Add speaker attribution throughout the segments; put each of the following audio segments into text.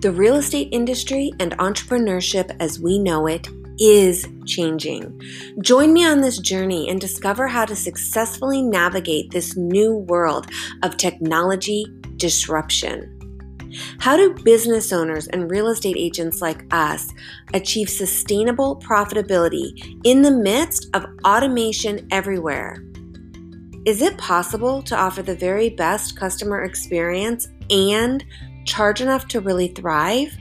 Speaker 1: The real estate industry and entrepreneurship as we know it is changing. Join me on this journey and discover how to successfully navigate this new world of technology disruption. How do business owners and real estate agents like us achieve sustainable profitability in the midst of automation everywhere? Is it possible to offer the very best customer experience and charge enough to really thrive?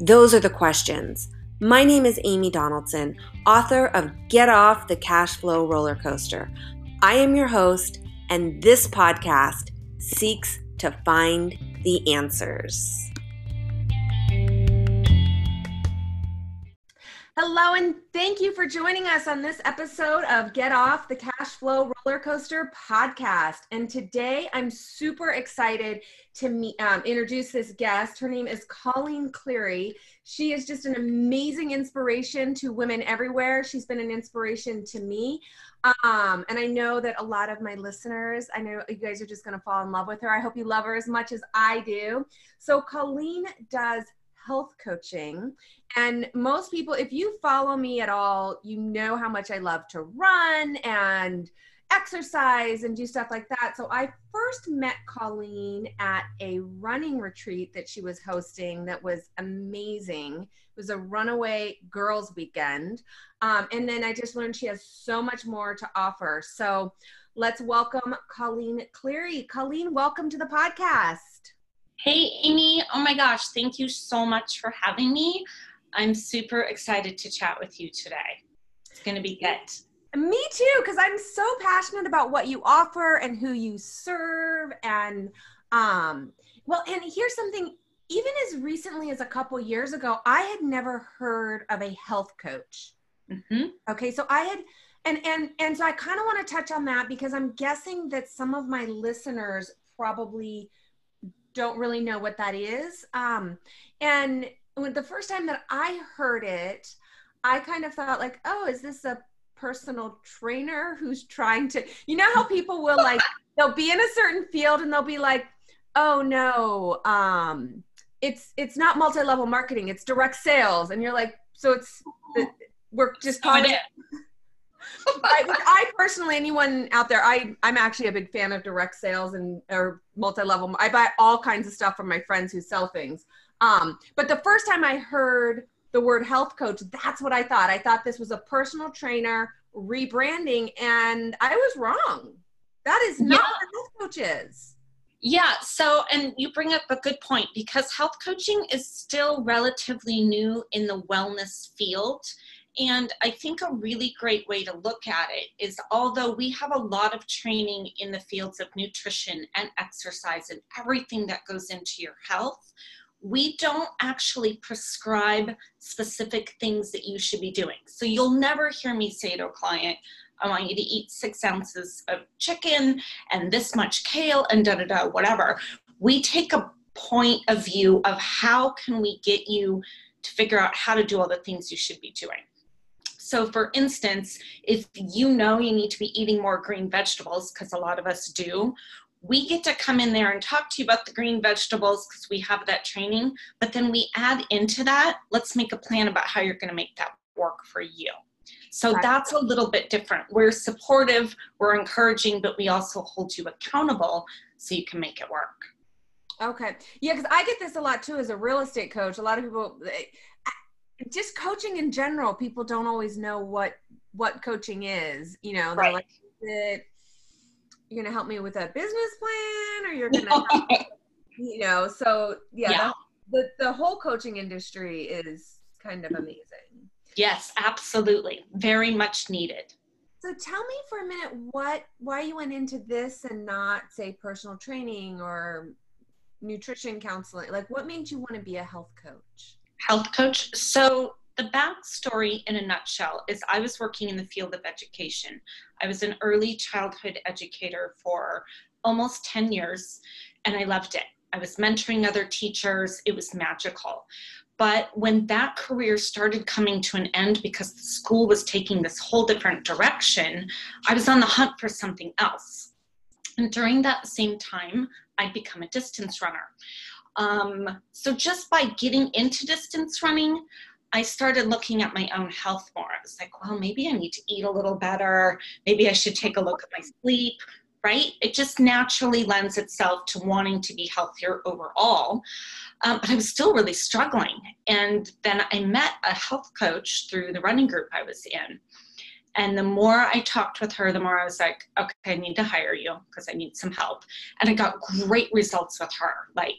Speaker 1: Those are the questions. My name is Amy Donaldson, author of Get Off the Cash Flow Roller Coaster. I am your host, and this podcast seeks to find the answers. Hello, and thank you for joining us on this episode of Get Off the Cash Flow Roller Coaster podcast. And today I'm super excited to meet, um, introduce this guest. Her name is Colleen Cleary. She is just an amazing inspiration to women everywhere. She's been an inspiration to me. Um, and I know that a lot of my listeners, I know you guys are just going to fall in love with her. I hope you love her as much as I do. So, Colleen does health coaching. And most people, if you follow me at all, you know how much I love to run and exercise and do stuff like that. So I first met Colleen at a running retreat that she was hosting that was amazing. It was a runaway girls weekend. Um, and then I just learned she has so much more to offer. So let's welcome Colleen Cleary. Colleen, welcome to the podcast.
Speaker 2: Hey, Amy. Oh my gosh, thank you so much for having me. I'm super excited to chat with you today. It's going to be good.
Speaker 1: Me too, because I'm so passionate about what you offer and who you serve. And, um, well, and here's something even as recently as a couple years ago, I had never heard of a health coach. Mm-hmm. Okay, so I had, and and and so I kind of want to touch on that because I'm guessing that some of my listeners probably don't really know what that is. Um, and when the first time that I heard it, I kind of thought like, oh, is this a personal trainer who's trying to, you know, how people will like, they'll be in a certain field and they'll be like, oh no, um, it's it's not multi-level marketing, it's direct sales, and you're like, so it's we're just calling it. I, I, personally, anyone out there, I I'm actually a big fan of direct sales and or multi-level. I buy all kinds of stuff from my friends who sell things. Um, but the first time I heard the word health coach, that's what I thought. I thought this was a personal trainer rebranding, and I was wrong. That is not yeah. what health coach is.
Speaker 2: Yeah, so, and you bring up a good point because health coaching is still relatively new in the wellness field. And I think a really great way to look at it is although we have a lot of training in the fields of nutrition and exercise and everything that goes into your health, we don't actually prescribe specific things that you should be doing. So you'll never hear me say to a client, I want you to eat six ounces of chicken and this much kale and da da da, whatever. We take a point of view of how can we get you to figure out how to do all the things you should be doing. So, for instance, if you know you need to be eating more green vegetables, because a lot of us do, we get to come in there and talk to you about the green vegetables because we have that training. But then we add into that, let's make a plan about how you're going to make that work for you. So right. that's a little bit different. We're supportive, we're encouraging, but we also hold you accountable so you can make it work.
Speaker 1: Okay. Yeah, because I get this a lot too as a real estate coach. A lot of people, just coaching in general people don't always know what what coaching is you know they're right. like is it you're gonna help me with a business plan or you're gonna help, you know? So yeah, yeah. The, the whole coaching industry is kind of amazing.
Speaker 2: Yes absolutely. Very much needed.
Speaker 1: So tell me for a minute what why you went into this and not say personal training or nutrition counseling like what made you want to be a health coach
Speaker 2: health coach. So, the backstory in a nutshell is I was working in the field of education. I was an early childhood educator for almost 10 years, and I loved it. I was mentoring other teachers, it was magical. But when that career started coming to an end because the school was taking this whole different direction, I was on the hunt for something else. And during that same time, I'd become a distance runner. Um, so just by getting into distance running, I started looking at my own health more. I was like, well, maybe I need to eat a little better. Maybe I should take a look at my sleep, right? It just naturally lends itself to wanting to be healthier overall. Um, but I was still really struggling. And then I met a health coach through the running group I was in. And the more I talked with her, the more I was like, okay, I need to hire you because I need some help. And I got great results with her. Like,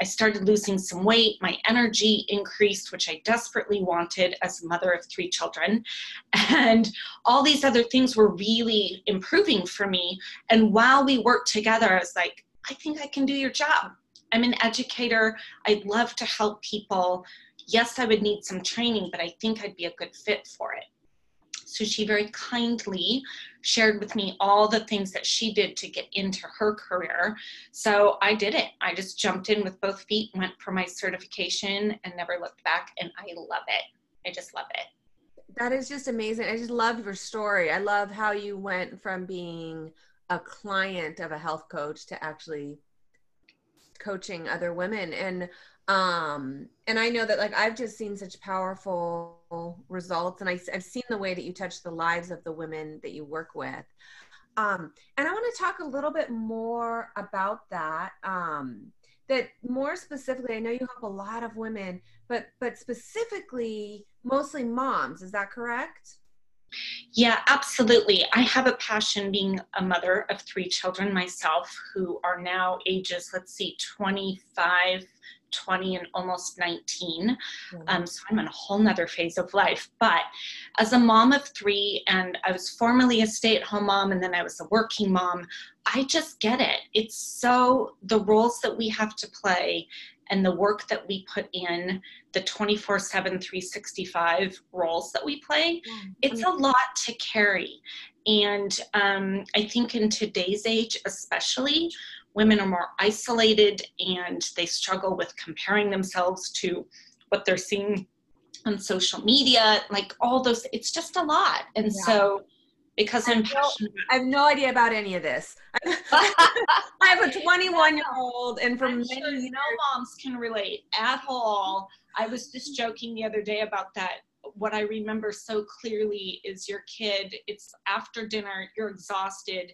Speaker 2: I started losing some weight, my energy increased, which I desperately wanted as a mother of three children. And all these other things were really improving for me. And while we worked together, I was like, I think I can do your job. I'm an educator. I'd love to help people. Yes, I would need some training, but I think I'd be a good fit for it. So she very kindly shared with me all the things that she did to get into her career. So I did it. I just jumped in with both feet, went for my certification, and never looked back. And I love it. I just love it.
Speaker 1: That is just amazing. I just love your story. I love how you went from being a client of a health coach to actually coaching other women and um and i know that like i've just seen such powerful results and I, i've seen the way that you touch the lives of the women that you work with um and i want to talk a little bit more about that um that more specifically i know you help a lot of women but but specifically mostly moms is that correct
Speaker 2: yeah, absolutely. I have a passion being a mother of three children myself who are now ages, let's see, 25, 20 and almost 19. Um, so I'm in a whole nother phase of life. But as a mom of three, and I was formerly a stay at home mom, and then I was a working mom, I just get it. It's so the roles that we have to play and the work that we put in the 24 7 365 roles that we play it's a lot to carry and um, i think in today's age especially women are more isolated and they struggle with comparing themselves to what they're seeing on social media like all those it's just a lot and yeah. so because I'm passionate.
Speaker 1: I have no idea about any of this. I have a 21 year old, and for many
Speaker 2: sure years, no moms can relate at all. I was just joking the other day about that. What I remember so clearly is your kid. It's after dinner, you're exhausted,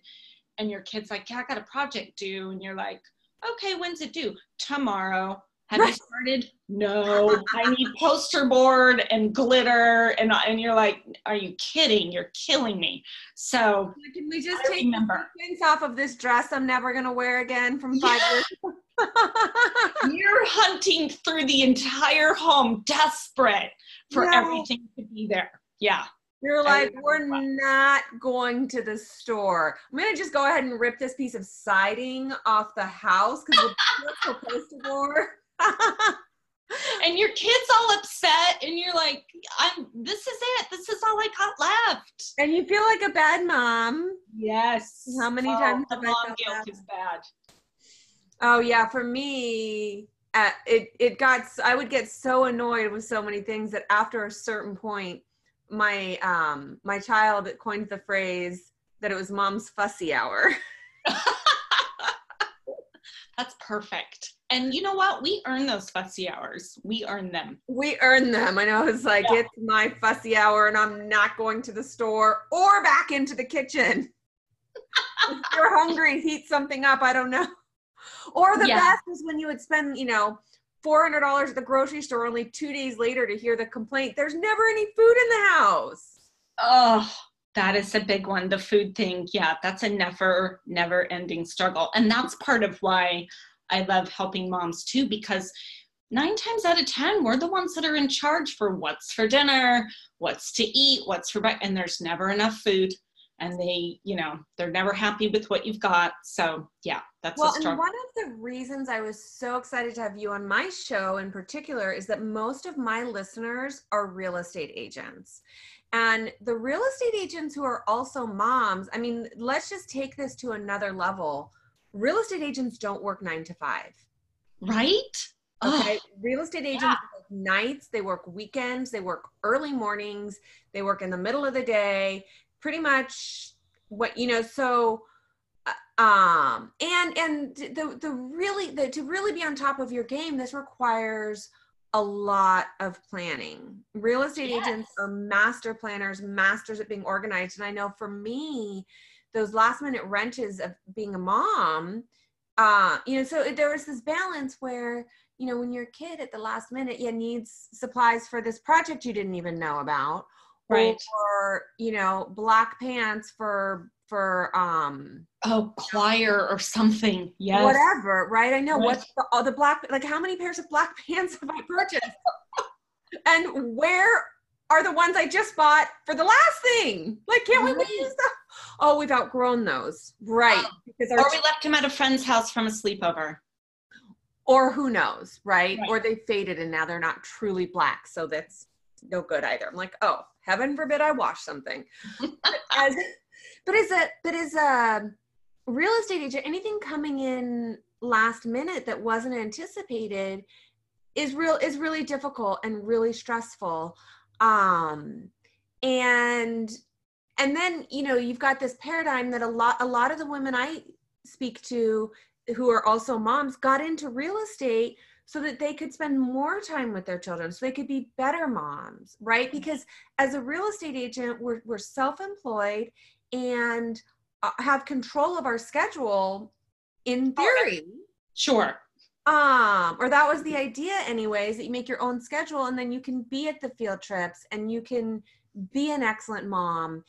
Speaker 2: and your kid's like, "Yeah, I got a project due," and you're like, "Okay, when's it due? Tomorrow." Have you started? No, I need poster board and glitter, and and you're like, are you kidding? You're killing me. So
Speaker 1: can we just I take remember. the off of this dress I'm never gonna wear again from five yeah.
Speaker 2: years? you're hunting through the entire home, desperate for no. everything to be there. Yeah.
Speaker 1: You're like, we're not going to the store. I'm gonna just go ahead and rip this piece of siding off the house because we're supposed to board.
Speaker 2: and your kid's all upset and you're like i'm this is it. This is all i got left.
Speaker 1: And you feel like a bad mom.
Speaker 2: Yes.
Speaker 1: How many oh, times
Speaker 2: the mom guilt is bad.
Speaker 1: Oh yeah for me uh, it it got i would get so annoyed with so many things that after a certain point my um my child coined the phrase that it was mom's fussy hour
Speaker 2: that's perfect and you know what? We earn those fussy hours. We earn them.
Speaker 1: We earn them. I know it's like yeah. it's my fussy hour and I'm not going to the store or back into the kitchen. if you're hungry, heat something up. I don't know. Or the yeah. best is when you would spend, you know, $400 at the grocery store only two days later to hear the complaint. There's never any food in the house.
Speaker 2: Oh, that is a big one. The food thing. Yeah, that's a never, never ending struggle. And that's part of why I love helping moms too because nine times out of 10, we're the ones that are in charge for what's for dinner, what's to eat, what's for and there's never enough food. And they, you know, they're never happy with what you've got. So, yeah, that's
Speaker 1: well. and one of the reasons I was so excited to have you on my show in particular is that most of my listeners are real estate agents. And the real estate agents who are also moms, I mean, let's just take this to another level real estate agents don't work nine to five.
Speaker 2: Right?
Speaker 1: Okay. Oh, real estate agents yeah. work nights, they work weekends, they work early mornings, they work in the middle of the day, pretty much what, you know, so um and and the the really the to really be on top of your game this requires a lot of planning real estate yes. agents are master planners masters at being organized and i know for me those last minute wrenches of being a mom uh you know so there was this balance where you know when you're a kid at the last minute you needs supplies for this project you didn't even know about
Speaker 2: right.
Speaker 1: or you know black pants for for um
Speaker 2: oh choir or something. Yes.
Speaker 1: Whatever right? I know. Right. what's the, the black like how many pairs of black pants have i purchased? And where are the ones i just bought for the last thing? Like can't right. we use them? Oh we've outgrown those. Right.
Speaker 2: Um, because or we left them at a friend's house from a sleepover.
Speaker 1: Or who knows right? right. Or they faded and now they're not truly black so that's no good either i'm like oh heaven forbid i wash something as but as a but as a real estate agent, anything coming in last minute that wasn't anticipated is real is really difficult and really stressful. Um, and and then you know you've got this paradigm that a lot a lot of the women I speak to who are also moms got into real estate so that they could spend more time with their children so they could be better moms right mm-hmm. because as a real estate agent we're, we're self-employed and uh, have control of our schedule in theory.
Speaker 2: Sure.
Speaker 1: Um, or that was the idea, anyways, that you make your own schedule and then you can be at the field trips and you can be an excellent mom.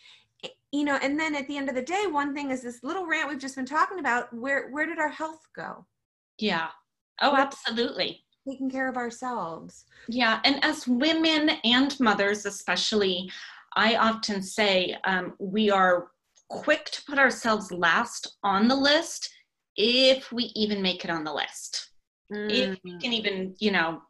Speaker 1: You know, and then at the end of the day, one thing is this little rant we've just been talking about. Where where did our health go?
Speaker 2: Yeah. Oh, absolutely.
Speaker 1: Taking care of ourselves.
Speaker 2: Yeah, and as women and mothers, especially, I often say um, we are quick to put ourselves last on the list if we even make it on the list. Mm. If we can even, you know,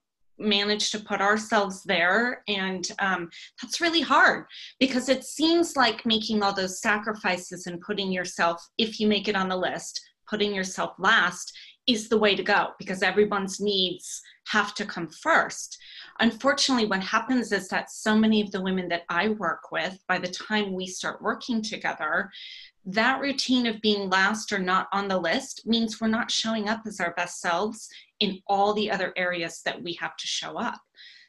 Speaker 2: manage to put ourselves there. And um, that's really hard because it seems like making all those sacrifices and putting yourself, if you make it on the list, putting yourself last is the way to go because everyone's needs have to come first. Unfortunately, what happens is that so many of the women that I work with, by the time we start working together, that routine of being last or not on the list means we're not showing up as our best selves in all the other areas that we have to show up.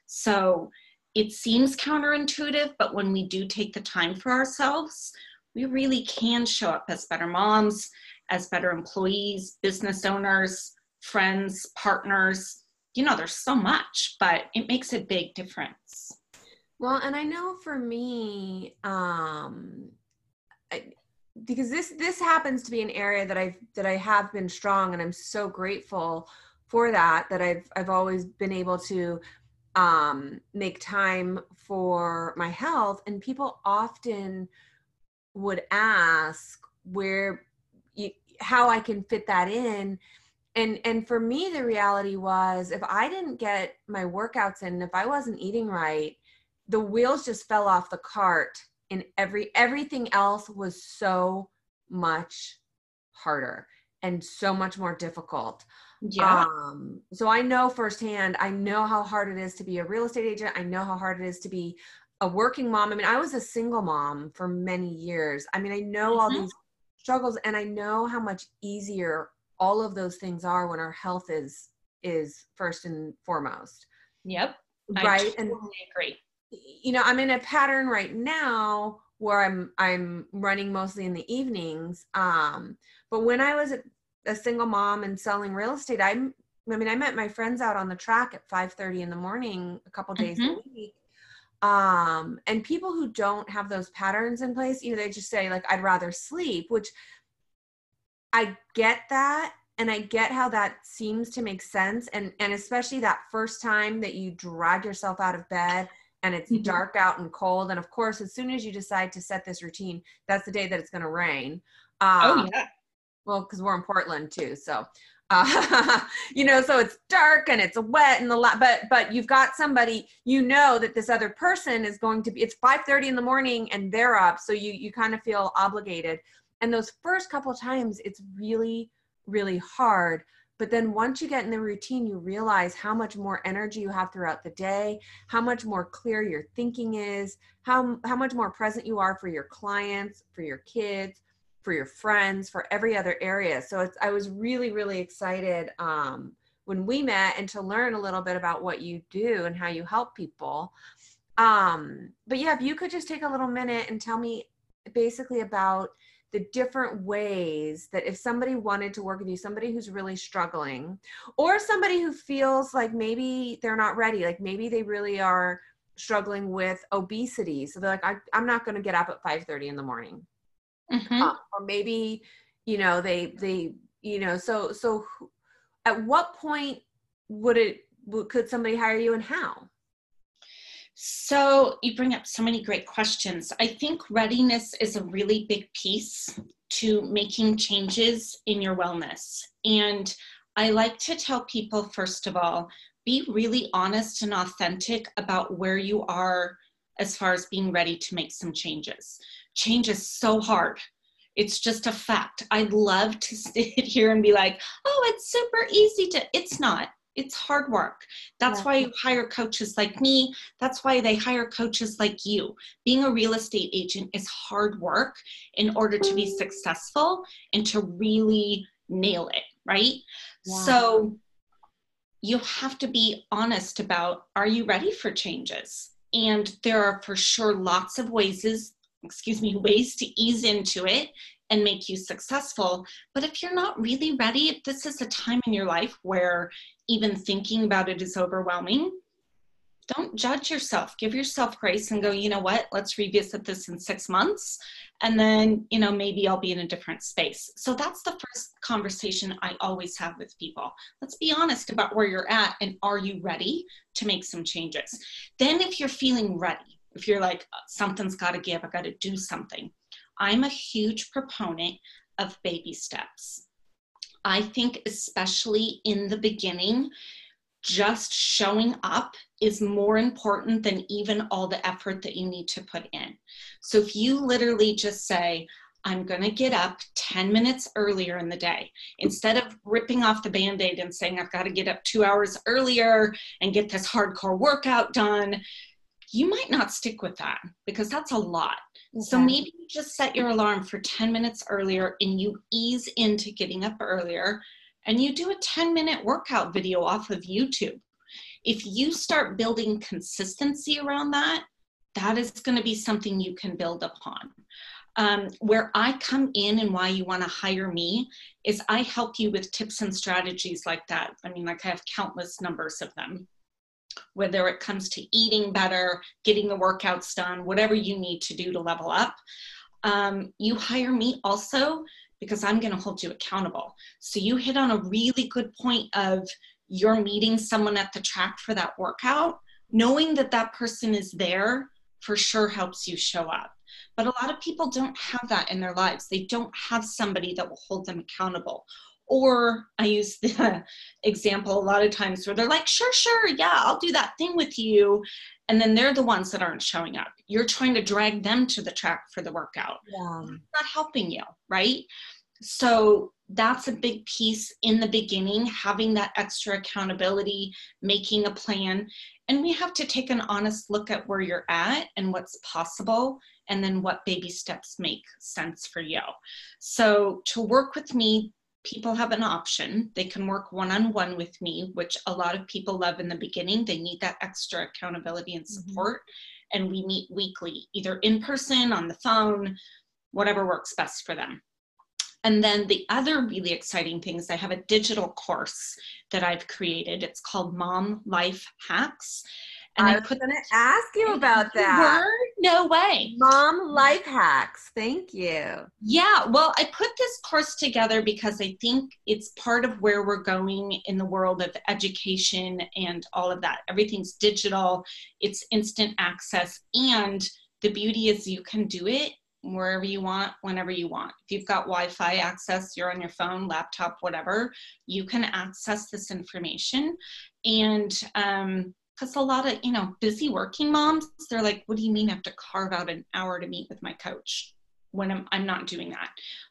Speaker 2: So it seems counterintuitive, but when we do take the time for ourselves, we really can show up as better moms, as better employees, business owners, friends, partners. You know, there's so much, but it makes a big difference.
Speaker 1: Well, and I know for me, um, I, because this this happens to be an area that I've that I have been strong, and I'm so grateful for that. That I've I've always been able to um, make time for my health, and people often would ask where how I can fit that in. And and for me the reality was if I didn't get my workouts in, if I wasn't eating right, the wheels just fell off the cart and every everything else was so much harder and so much more difficult.
Speaker 2: Yeah.
Speaker 1: Um, so I know firsthand, I know how hard it is to be a real estate agent. I know how hard it is to be a working mom. I mean, I was a single mom for many years. I mean, I know mm-hmm. all these struggles and i know how much easier all of those things are when our health is is first and foremost.
Speaker 2: Yep.
Speaker 1: Right?
Speaker 2: Totally and agree
Speaker 1: you know i'm in a pattern right now where i'm i'm running mostly in the evenings um but when i was a, a single mom and selling real estate i'm i mean i met my friends out on the track at 5 30 in the morning a couple days mm-hmm. a week um and people who don't have those patterns in place you know they just say like i'd rather sleep which i get that and i get how that seems to make sense and and especially that first time that you drag yourself out of bed and it's mm-hmm. dark out and cold and of course as soon as you decide to set this routine that's the day that it's going to rain
Speaker 2: um, oh yeah
Speaker 1: well because we're in portland too so uh, you know so it's dark and it's wet and the la- but but you've got somebody you know that this other person is going to be it's 5 30 in the morning and they're up so you you kind of feel obligated. And those first couple times it's really really hard. But then once you get in the routine you realize how much more energy you have throughout the day how much more clear your thinking is how how much more present you are for your clients for your kids for your friends, for every other area. So it's I was really really excited um, when we met and to learn a little bit about what you do and how you help people. Um, but yeah, if you could just take a little minute and tell me basically about the different ways that if somebody wanted to work with you, somebody who's really struggling, or somebody who feels like maybe they're not ready, like maybe they really are struggling with obesity. So they're like, I, am not going to get up at 5:30 in the morning, mm-hmm. uh, or maybe you know they they you know so so at what point would it could somebody hire you and how?
Speaker 2: So you bring up so many great questions. I think readiness is a really big piece to making changes in your wellness. And I like to tell people, first of all, be really honest and authentic about where you are as far as being ready to make some changes. Change is so hard. It's just a fact. I'd love to sit here and be like, oh, it's super easy to, it's not it's hard work. That's yeah. why you hire coaches like me. That's why they hire coaches like you. Being a real estate agent is hard work in order to be successful and to really nail it, right? Yeah. So you have to be honest about are you ready for changes? And there are for sure lots of ways excuse me, ways to ease into it and make you successful. But if you're not really ready, if this is a time in your life where even thinking about it is overwhelming, don't judge yourself. Give yourself grace and go, you know what, let's revisit this in six months. And then, you know, maybe I'll be in a different space. So that's the first conversation I always have with people. Let's be honest about where you're at and are you ready to make some changes? Then, if you're feeling ready, if you're like, uh, something's got to give, I got to do something, I'm a huge proponent of baby steps. I think, especially in the beginning, just showing up is more important than even all the effort that you need to put in. So if you literally just say, I'm going to get up 10 minutes earlier in the day. Instead of ripping off the band aid and saying, I've got to get up two hours earlier and get this hardcore workout done, you might not stick with that because that's a lot. Okay. So maybe you just set your alarm for 10 minutes earlier and you ease into getting up earlier and you do a 10 minute workout video off of YouTube. If you start building consistency around that, that is going to be something you can build upon. Um, where I come in and why you want to hire me is I help you with tips and strategies like that. I mean, like I have countless numbers of them whether it comes to eating better, getting the workouts done, whatever you need to do to level up. Um, you hire me also because I'm going to hold you accountable. So you hit on a really good point of you're meeting someone at the track for that workout. Knowing that that person is there for sure helps you show up. But a lot of people don't have that in their lives. They don't have somebody that will hold them accountable or I use the example a lot of times where they're like, sure, sure, yeah, I'll do that thing with you. And then they're the ones that aren't showing up. You're trying to drag them to the track for the workout. Yeah. not helping you, right? So that's a big piece in the beginning, having that extra accountability, making a plan. And we have to take an honest look at where you're at and what's possible, and then what baby steps make sense for you. So to work with me, people have an option. They can work one on one with me, which a lot of people love in the beginning. They need that extra accountability and mm-hmm. support. Mm-hmm. And we meet weekly, either in person, on the phone, whatever works best for them. And then the other really exciting thing is I have a digital course that I've created. It's called Mom Life Hacks.
Speaker 1: And I, I was going to ask you about that.
Speaker 2: Word? No way.
Speaker 1: Mom life hacks. Thank you.
Speaker 2: Yeah. Well, I put this course together because I think it's part of where we're going in the world of education and all of that. Everything's digital, it's instant access. And the beauty is you can do it wherever you want, whenever you want. If you've got Wi Fi access, you're on your phone, laptop, whatever, you can access this information. And um, because a lot of you know busy working moms they're like what do you mean i have to carve out an hour to meet with my coach when i'm, I'm not doing that?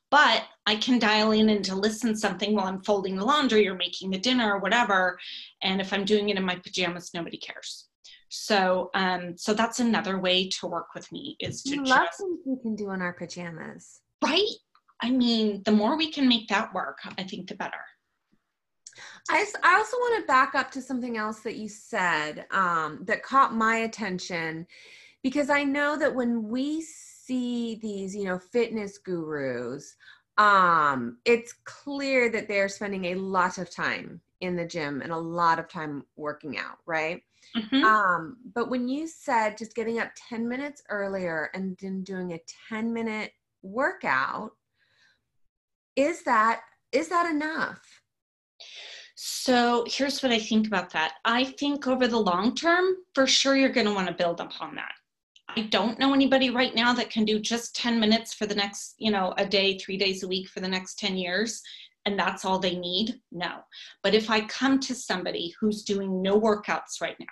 Speaker 2: But i can dial in and to listen something while i'm folding the laundry or making the dinner or whatever and if i'm doing it in my pajamas nobody cares. So um so that's another way to work with me is to
Speaker 1: love just, things we can do in our pajamas.
Speaker 2: Right? I mean, the more we can make that work, I think the better.
Speaker 1: I, I also want to back up to something else that you said um, that caught my attention because I know that when we see these, you know, fitness gurus, um, it's clear that they're spending a lot of time in the gym and a lot of time working out, right? Mm-hmm. Um, but when you said just getting up 10 minutes earlier and then doing a 10 minute workout, is that is that enough?
Speaker 2: So here's what I think about that. I think over the long term, for sure, you're going to want to build upon that. I don't know anybody right now that can do just 10 minutes for the next, you know, a day, three days a week for the next 10 years, and that's all they need. No. But if I come to somebody who's doing no workouts right now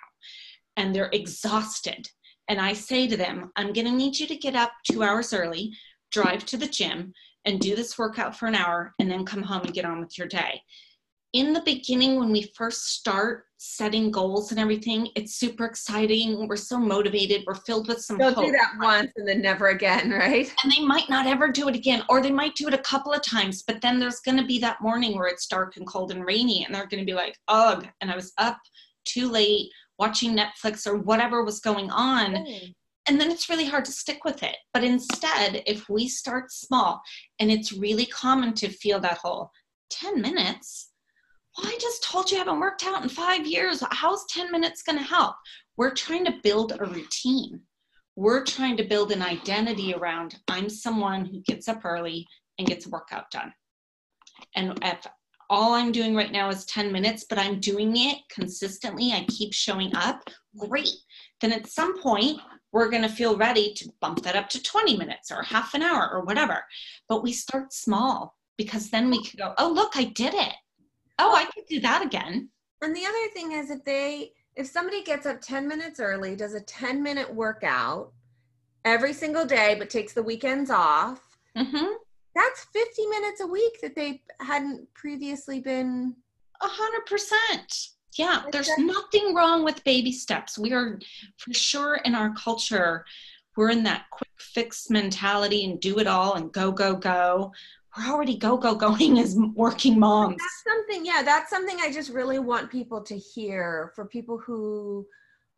Speaker 2: and they're exhausted, and I say to them, I'm going to need you to get up two hours early, drive to the gym, and do this workout for an hour, and then come home and get on with your day in the beginning when we first start setting goals and everything it's super exciting. We're so motivated. We're filled with some
Speaker 1: they'll hope. do that once and then never again right?
Speaker 2: And they might not ever do it again or they might do it a couple of times but then there's going to be that morning where it's dark and cold and rainy and they're going to be like ugh and i was up too late watching netflix or whatever was going on. Mm. and then it's really hard to stick with it. But instead if we start small and it's really common to feel that whole 10 minutes well, I just told you I haven't worked out in five years. How's 10 minutes going to help? We're trying to build a routine. We're trying to build an identity around I'm someone who gets up early and gets a workout done. And if all I'm doing right now is 10 minutes, but I'm doing it consistently, I keep showing up, great. Then at some point, we're going to feel ready to bump that up to 20 minutes or half an hour or whatever. But we start small because then we can go, oh, look, I did it oh, I could do that again.
Speaker 1: And the other thing is if they if somebody gets up 10 minutes early, does a 10 minute workout every single day, but takes the weekends off, mm-hmm. that's 50 minutes a week that they hadn't previously been.
Speaker 2: A hundred percent. Yeah, there's nothing wrong with baby steps. We are for sure in our culture, we're in that quick fix mentality and do it all and go, go, go we're already go go going as working moms.
Speaker 1: That's something yeah that's something i just really want people to hear for people who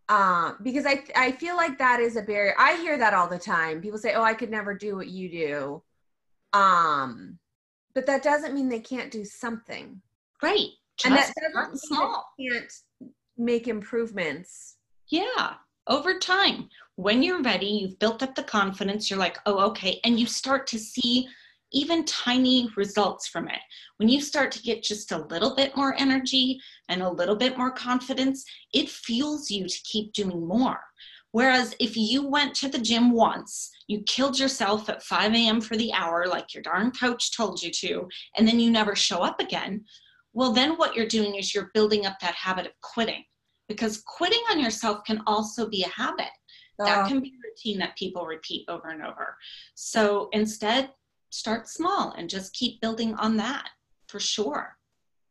Speaker 1: um because i i feel like that is a barrier. I hear that all the time. People say oh i could never do what you do. Um but that doesn't mean they can't do something.
Speaker 2: Right.
Speaker 1: Just and that doesn't small. can't make improvements.
Speaker 2: Yeah. Over time. When you're ready you've built up the confidence. You're like oh okay. And you start to see even tiny results from it. When you start to get just a little bit more energy and a little bit more confidence, it fuels you to keep doing more. Whereas if you went to the gym once, you killed yourself at 5 a.m. for the hour, like your darn coach told you to, and then you never show up again, well, then what you're doing is you're building up that habit of quitting. Because quitting on yourself can also be a habit. That can be a routine that people repeat over and over. So instead, start small and just keep building on that for sure.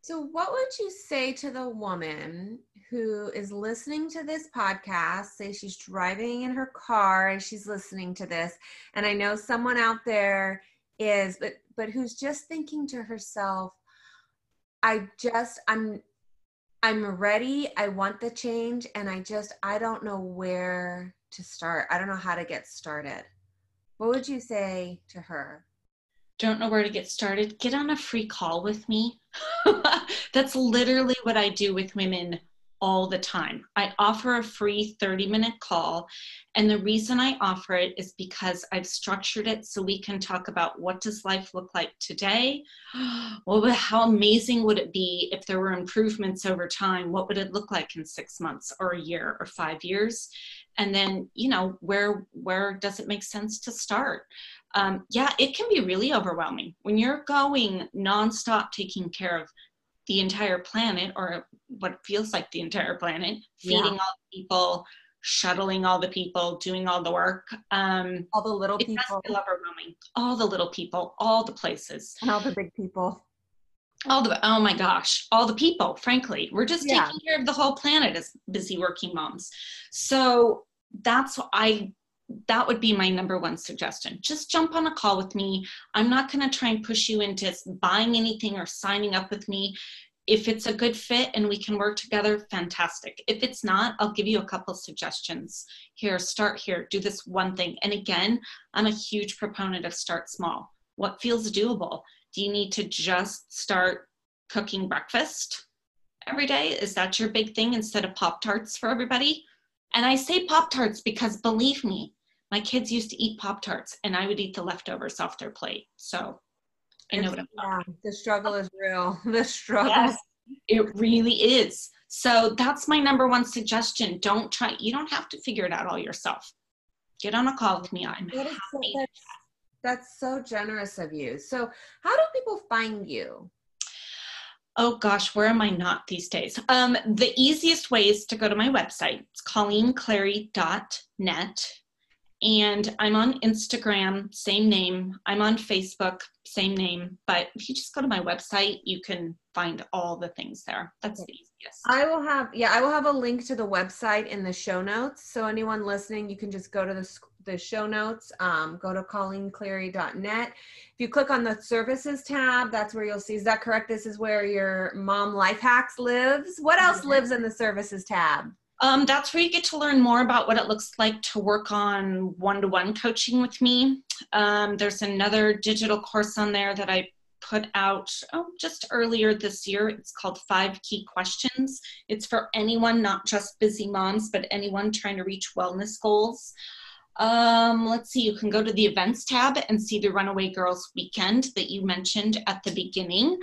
Speaker 1: So, what would you say to the woman who is listening to this podcast? Say she's driving in her car and she's listening to this, and I know someone out there is, but but who's just thinking to herself, "I just I'm I'm ready. I want the change, and I just I don't know where to start. I don't know how to get started." What would you say to her?
Speaker 2: Don't know where to get started, get on a free call with me. That's literally what I do with women all the time. I offer a free 30 minute call. And the reason I offer it is because I've structured it so we can talk about what does life look like today? Well, how amazing would it be if there were improvements over time? What would it look like in six months or a year or five years? And then, you know, where where does it make sense to start? um, yeah, it can be really overwhelming when you're going nonstop taking care of the entire planet or what feels like the entire planet, feeding yeah. all the people, shuttling all the people, doing all the work. Um,
Speaker 1: all the little it people.
Speaker 2: Overwhelming. All the little people, all the places.
Speaker 1: And all the big people.
Speaker 2: All the oh my gosh, all the people, frankly. We're just yeah. taking care of the whole planet as busy working moms. So that's I that would be my number one suggestion. Just jump on a call with me. I'm not going to try and push you into buying anything or signing up with me. If it's a good fit and we can work together, fantastic. If it's not, I'll give you a couple suggestions. Here, start here, do this one thing. And again, I'm a huge proponent of start small. What feels doable? Do you need to just start cooking breakfast every day? Is that your big thing instead of Pop Tarts for everybody? And I say Pop Tarts because believe me, my kids used to eat Pop Tarts and I would eat the leftovers off their plate. So I know it's, what I'm
Speaker 1: yeah, The struggle is real. The struggle.
Speaker 2: Yes, it really is. So that's my number one suggestion. Don't try, you don't have to figure it out all yourself. Get on a call with me. I'm happy.
Speaker 1: That's so generous of you. So, how do people find you?
Speaker 2: Oh gosh, where am I not these days? Um, the easiest way is to go to my website. It's colleenclary.net. And I'm on Instagram, same name. I'm on Facebook, same name. But if you just go to my website, you can find all the things there. That's the easiest.
Speaker 1: I will have, yeah, I will have a link to the website in the show notes. So anyone listening, you can just go to the, the show notes, um, go to colleenclary.net. If you click on the services tab, that's where you'll see, is that correct? This is where your mom life hacks lives. What else lives in the services tab?
Speaker 2: Um, that's where you get to learn more about what it looks like to work on one to one coaching with me. Um, there's another digital course on there that I put out oh, just earlier this year. It's called Five Key Questions. It's for anyone, not just busy moms, but anyone trying to reach wellness goals. Um, let's see, you can go to the events tab and see the Runaway Girls Weekend that you mentioned at the beginning.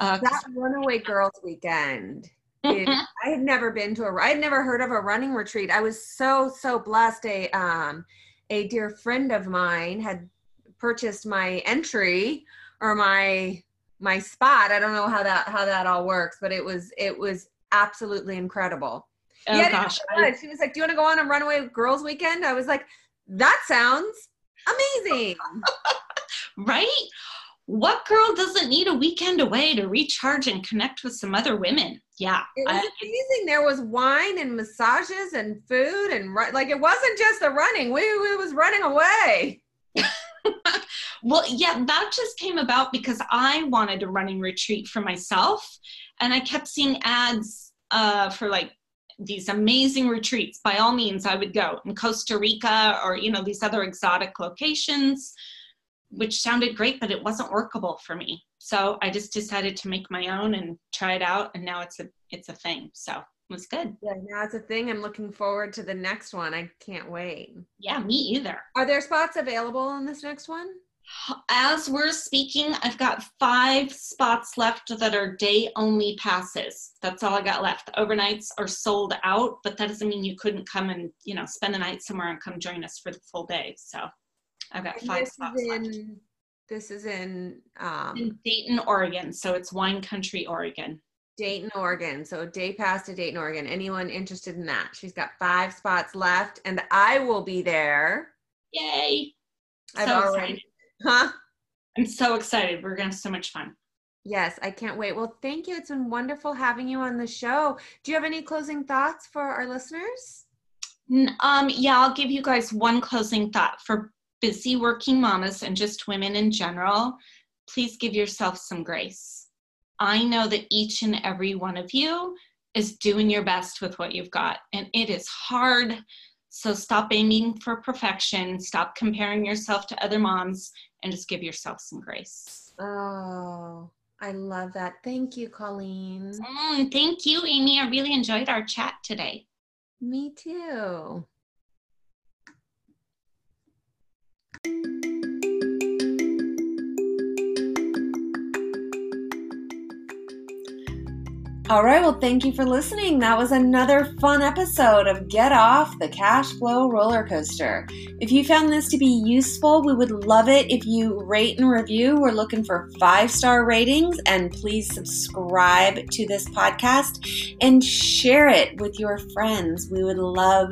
Speaker 1: Uh, that Runaway Girls Weekend I had never been to a I had never heard of a running retreat. I was so so blessed. A um a dear friend of mine had purchased my entry or my my spot. I don't know how that how that all works, but it was it was absolutely incredible.
Speaker 2: Oh yeah, gosh.
Speaker 1: She was like, "Do you want to go on a runaway girls weekend?" I was like, "That sounds amazing."
Speaker 2: right? what girl doesn't need a weekend away to recharge and connect with some other women? Yeah.
Speaker 1: It was I, amazing. There was wine and massages and food and like it wasn't just the running. We, we was running away.
Speaker 2: well, yeah, that just came about because I wanted a running retreat for myself and I kept seeing ads uh, for like these amazing retreats. By all means, I would go in Costa Rica or you know these other exotic locations which sounded great, but it wasn't workable for me. So I just decided to make my own and try it out, and now it's a it's a thing. So it was good.
Speaker 1: Yeah, now it's a thing. I'm looking forward to the next one. I can't wait.
Speaker 2: Yeah, me either.
Speaker 1: Are there spots available in this next one?
Speaker 2: As we're speaking, I've got five spots left that are day only passes. That's all I got left. The overnights are sold out, but that doesn't mean you couldn't come and, you know, spend the night somewhere and come join us for the full day. So I've got five this spots
Speaker 1: is
Speaker 2: in,
Speaker 1: left. This is in, um,
Speaker 2: in Dayton, Oregon. So it's Wine Country, Oregon.
Speaker 1: Dayton, Oregon. So day pass to Dayton, Oregon. Anyone interested in that? She's got five spots left, and I will be there.
Speaker 2: Yay!
Speaker 1: I've so already, excited. Huh?
Speaker 2: I'm so excited. We're gonna have so much fun.
Speaker 1: Yes, I can't wait. Well, thank you. It's been wonderful having you on the show. Do you have any closing thoughts for our listeners?
Speaker 2: Um, yeah, I'll give you guys one closing thought for busy working mamas and just women in general, please give yourself some grace. I know that each and every one of you is doing your best with what you've got, and it is hard. So stop aiming for perfection, stop comparing yourself to other moms, and just give yourself some grace.
Speaker 1: Oh, I love that. Thank you, Colleen.
Speaker 2: Mm, thank you, Amy. I really enjoyed our chat today.
Speaker 1: Me too. All right, well, thank you for listening. That was another fun episode of Get Off the Cash Flow Roller Coaster. If you found this to be useful, we would love it if you rate and review. We're looking for five star ratings, and please subscribe to this podcast and share it with your friends. We would love,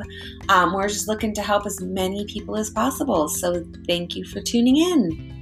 Speaker 1: um, we're just looking to help as many people as possible. So thank you for tuning in.